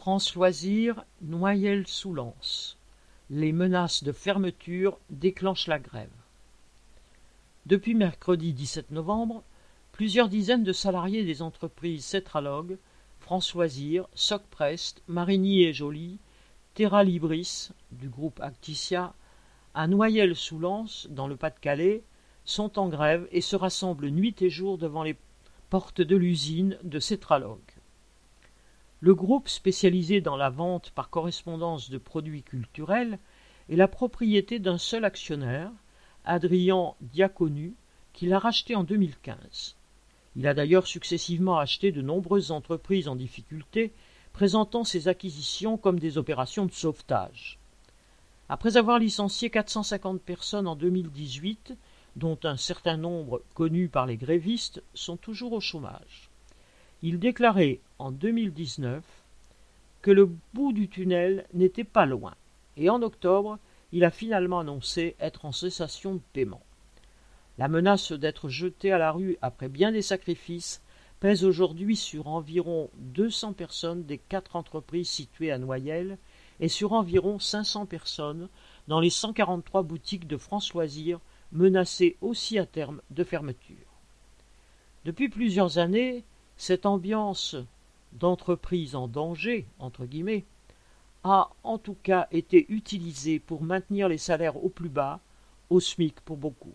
France Loisirs, Noyelles-sous-Lens. Les menaces de fermeture déclenchent la grève. Depuis mercredi 17 novembre, plusieurs dizaines de salariés des entreprises Cetralog, France Loisirs, Socprest, Marigny et Joly, Terra Libris du groupe Acticia, à Noyelles-sous-Lens, dans le Pas-de-Calais, sont en grève et se rassemblent nuit et jour devant les portes de l'usine de Cetralog. Le groupe spécialisé dans la vente par correspondance de produits culturels est la propriété d'un seul actionnaire, Adrien Diaconu, qui l'a racheté en 2015. Il a d'ailleurs successivement acheté de nombreuses entreprises en difficulté, présentant ses acquisitions comme des opérations de sauvetage. Après avoir licencié 450 personnes en 2018, dont un certain nombre connus par les grévistes, sont toujours au chômage. Il déclarait en 2019 que le bout du tunnel n'était pas loin, et en octobre, il a finalement annoncé être en cessation de paiement. La menace d'être jeté à la rue après bien des sacrifices pèse aujourd'hui sur environ 200 personnes des quatre entreprises situées à Noyelles et sur environ 500 personnes dans les 143 boutiques de France Loisirs menacées aussi à terme de fermeture. Depuis plusieurs années, cette ambiance d'entreprise en danger, entre guillemets, a en tout cas été utilisée pour maintenir les salaires au plus bas, au SMIC pour beaucoup.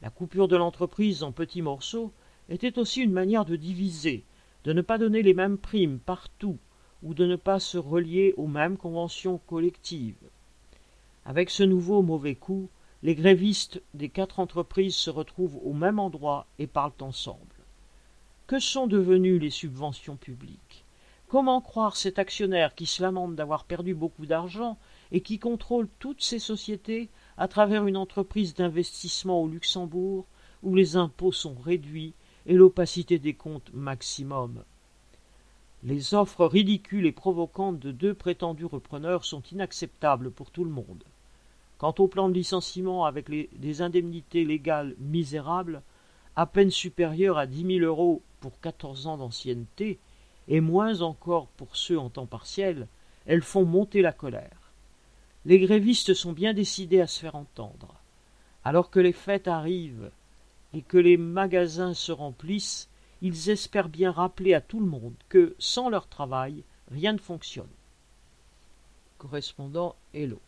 La coupure de l'entreprise en petits morceaux était aussi une manière de diviser, de ne pas donner les mêmes primes partout, ou de ne pas se relier aux mêmes conventions collectives. Avec ce nouveau mauvais coup, les grévistes des quatre entreprises se retrouvent au même endroit et parlent ensemble. Que sont devenues les subventions publiques? Comment croire cet actionnaire qui se lamente d'avoir perdu beaucoup d'argent et qui contrôle toutes ces sociétés à travers une entreprise d'investissement au Luxembourg où les impôts sont réduits et l'opacité des comptes maximum? Les offres ridicules et provocantes de deux prétendus repreneurs sont inacceptables pour tout le monde. Quant au plan de licenciement avec des indemnités légales misérables, à peine supérieures à dix mille euros pour quatorze ans d'ancienneté, et moins encore pour ceux en temps partiel, elles font monter la colère. Les grévistes sont bien décidés à se faire entendre. Alors que les fêtes arrivent et que les magasins se remplissent, ils espèrent bien rappeler à tout le monde que, sans leur travail, rien ne fonctionne. Correspondant Hello.